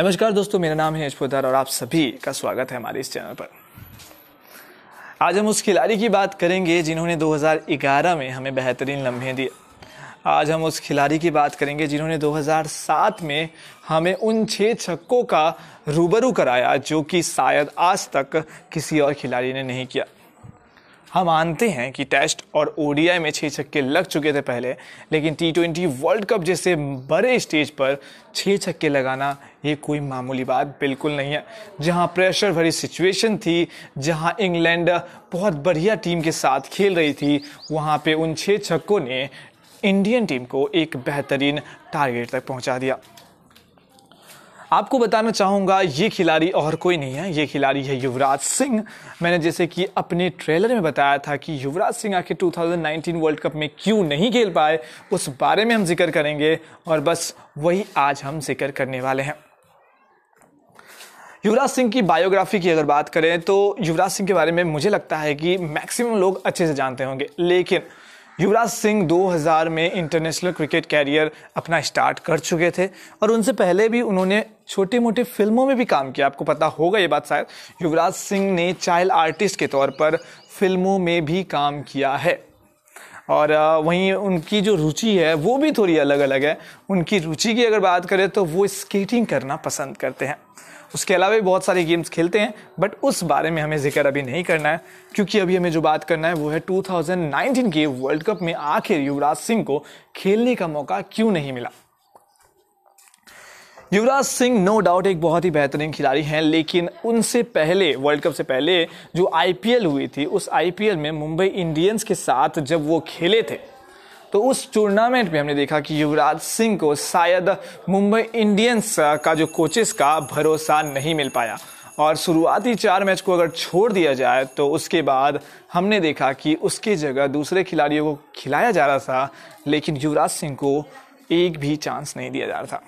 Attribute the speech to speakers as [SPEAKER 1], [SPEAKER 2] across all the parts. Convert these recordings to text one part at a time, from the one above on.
[SPEAKER 1] नमस्कार दोस्तों, मेरा नाम है यशपोधर और आप सभी का स्वागत है हमारे इस चैनल पर। आज हम उस खिलाड़ी की बात करेंगे जिन्होंने 2011 में हमें बेहतरीन लम्हे दिए। आज हम उस खिलाड़ी की बात करेंगे जिन्होंने 2007 में हमें उन छः छक्कों का रूबरू कराया जो कि शायद आज तक किसी और खिलाड़ी ने नहीं किया। हम मानते हैं कि टेस्ट और ओडीआई में छः छक्के लग चुके थे पहले, लेकिन टी ट्वेंटी वर्ल्ड कप जैसे बड़े स्टेज पर छः छक्के लगाना ये कोई मामूली बात बिल्कुल नहीं है। जहाँ प्रेशर भरी सिचुएशन थी, जहाँ इंग्लैंड बहुत बढ़िया टीम के साथ खेल रही थी, वहाँ पे उन छः छक्कों ने इंडियन टीम को एक बेहतरीन टारगेट तक पहुँचा दिया। आपको बताना चाहूँगा, ये खिलाड़ी और कोई नहीं है। ये खिलाड़ी है युवराज सिंह। मैंने जैसे कि अपने ट्रेलर में बताया था कि युवराज सिंह आखिर 2019 वर्ल्ड कप में क्यों नहीं खेल पाए, उस बारे में हम ज़िक्र करेंगे और बस वही आज हम ज़िक्र करने वाले हैं। युवराज सिंह की बायोग्राफी की अगर बात करें तो युवराज सिंह के बारे में मुझे लगता है कि मैक्सिमम लोग अच्छे से जानते होंगे। लेकिन युवराज सिंह 2000 में इंटरनेशनल क्रिकेट कैरियर अपना स्टार्ट कर चुके थे और उनसे पहले भी उन्होंने छोटी मोटी फ़िल्मों में भी काम किया। आपको पता होगा ये बात शायद। युवराज सिंह ने चाइल्ड आर्टिस्ट के तौर पर फ़िल्मों में भी काम किया है। और वहीं उनकी जो रुचि है, वो भी थोड़ी अलग अलग है। उनकी रुचि की अगर बात करें तो वो स्केटिंग करना पसंद करते हैं। उसके अलावा भी बहुत सारे गेम्स खेलते हैं बट उस बारे में हमें ज़िक्र अभी नहीं करना है, क्योंकि अभी हमें जो बात करना है वो है 2019 के वर्ल्ड कप में आखिर युवराज सिंह को खेलने का मौका क्यों नहीं मिला? युवराज सिंह नो डाउट एक बहुत ही बेहतरीन खिलाड़ी हैं, लेकिन उनसे पहले वर्ल्ड कप से पहले जो आईपीएल हुई थी, उस आईपीएल में मुंबई इंडियंस के साथ जब वो खेले थे तो उस टूर्नामेंट में हमने देखा कि युवराज सिंह को शायद मुंबई इंडियंस का जो कोचेस का भरोसा नहीं मिल पाया। और शुरुआती चार मैच को अगर छोड़ दिया जाए तो उसके बाद हमने देखा कि उसकी जगह दूसरे खिलाड़ियों को खिलाया जा रहा था, लेकिन युवराज सिंह को एक भी चांस नहीं दिया जा रहा था।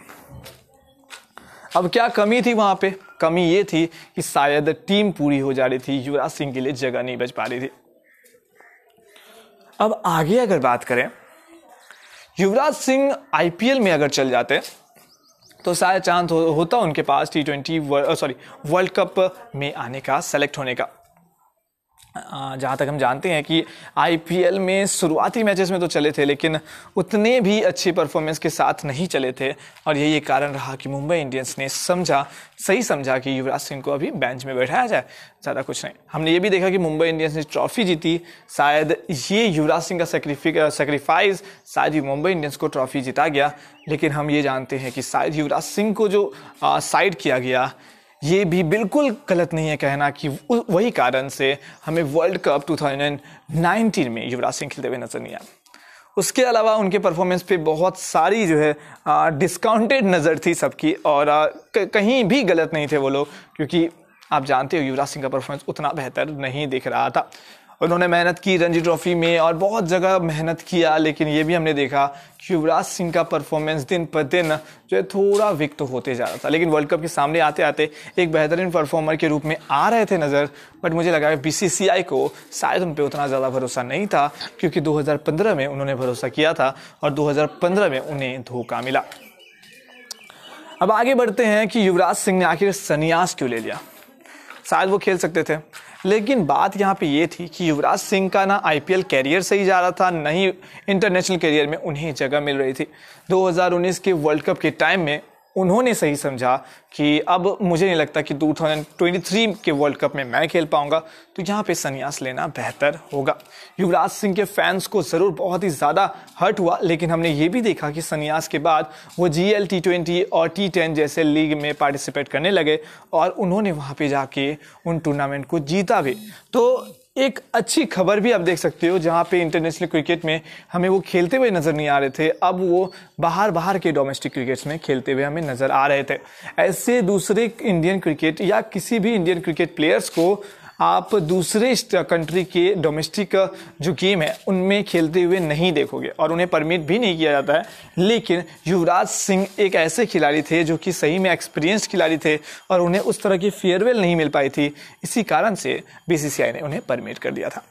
[SPEAKER 1] अब क्या कमी थी वहाँ पे? कमी ये थी कि शायद टीम पूरी हो जा रही थी, युवराज सिंह के लिए जगह नहीं बच पा रही थी। अब आगे अगर बात करें युवराज सिंह आईपीएल में अगर चल जाते तो शायद चांस हो, होता उनके पास T twenty sorry world cup में आने का सेलेक्ट होने का। जहाँ तक हम जानते हैं कि आईपीएल में शुरुआती मैचेस में तो चले थे, लेकिन उतने भी अच्छी परफॉर्मेंस के साथ नहीं चले थे। और यही एक कारण रहा कि मुंबई इंडियंस ने समझा, सही समझा कि युवराज सिंह को अभी बेंच में बैठाया जाए। ज़्यादा कुछ नहीं। हमने ये भी देखा कि मुंबई इंडियंस ने ट्रॉफी जीती। शायद ये युवराज सिंह का सेक्रीफाइस शायद ही मुंबई इंडियंस को ट्रॉफी जीता गया। लेकिन हम ये जानते हैं कि शायद युवराज सिंह को जो साइड किया गया ये भी बिल्कुल गलत नहीं है कहना कि वही कारण से हमें वर्ल्ड कप 2019 में युवराज सिंह खेलते हुए नज़र नहीं आए उसके अलावा उनके परफॉर्मेंस पे बहुत सारी जो है डिस्काउंटेड नज़र थी सबकी और आ, कहीं भी गलत नहीं थे वो लोग क्योंकि आप जानते हो युवराज सिंह का परफॉर्मेंस उतना बेहतर नहीं दिख रहा था। उन्होंने मेहनत की रणजी ट्रॉफी में और बहुत जगह मेहनत किया, लेकिन ये भी हमने देखा कि युवराज सिंह का परफॉर्मेंस दिन पर दिन जो है थोड़ा विक तो होते जा रहा था। लेकिन वर्ल्ड कप के सामने आते आते एक बेहतरीन परफॉर्मर के रूप में आ रहे थे नज़र बट मुझे लगा बीसीसीआई को शायद उन पर उतना ज़्यादा भरोसा नहीं था, क्योंकि 2015 में उन्होंने भरोसा किया था और 2015 में उन्हें धोखा मिला। अब आगे बढ़ते हैं कि युवराज सिंह ने आखिर संन्यास क्यों ले लिया? शायद वो खेल सकते थे। लेकिन बात यहाँ पे ये थी कि युवराज सिंह का ना आईपीएल कैरियर से ही जा रहा था, न ही इंटरनेशनल कैरियर में उन्हें जगह मिल रही थी। 2019 के वर्ल्ड कप के टाइम में उन्होंने सही समझा कि अब मुझे नहीं लगता कि 2023 के वर्ल्ड कप में मैं खेल पाऊँगा तो यहाँ पे संन्यास लेना बेहतर होगा। युवराज सिंह के फैंस को ज़रूर बहुत ही ज़्यादा हर्ट हुआ, लेकिन हमने ये भी देखा कि संन्यास के बाद वो जी एल टी ट्वेंटी और टी टेन जैसे लीग में पार्टिसिपेट करने लगे और उन्होंने वहाँ पे जाके उन टूर्नामेंट को जीता भी। तो एक अच्छी खबर भी आप देख सकते हो, जहाँ पे इंटरनेशनल क्रिकेट में हमें वो खेलते हुए नज़र नहीं आ रहे थे। अब वो बाहर बाहर के डोमेस्टिक क्रिकेट्स में खेलते हुए हमें नज़र आ रहे थे। ऐसे दूसरे इंडियन क्रिकेट या किसी भी इंडियन क्रिकेट प्लेयर्स को आप दूसरे कंट्री के डोमेस्टिक जो गेम है उनमें खेलते हुए नहीं देखोगे और उन्हें परमिट भी नहीं किया जाता है। लेकिन युवराज सिंह एक ऐसे खिलाड़ी थे जो कि सही में एक्सपीरियंस खिलाड़ी थे और उन्हें उस तरह की फेयरवेल नहीं मिल पाई थी। इसी कारण से बीसीसीआई ने उन्हें परमिट कर दिया था।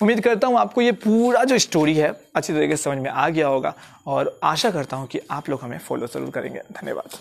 [SPEAKER 1] उम्मीद करता हूँ आपको ये पूरा जो स्टोरी है, अच्छी तरीके से समझ में आ गया होगा और आशा करता हूँ कि आप लोग हमें फॉलो ज़रूर करेंगे। धन्यवाद।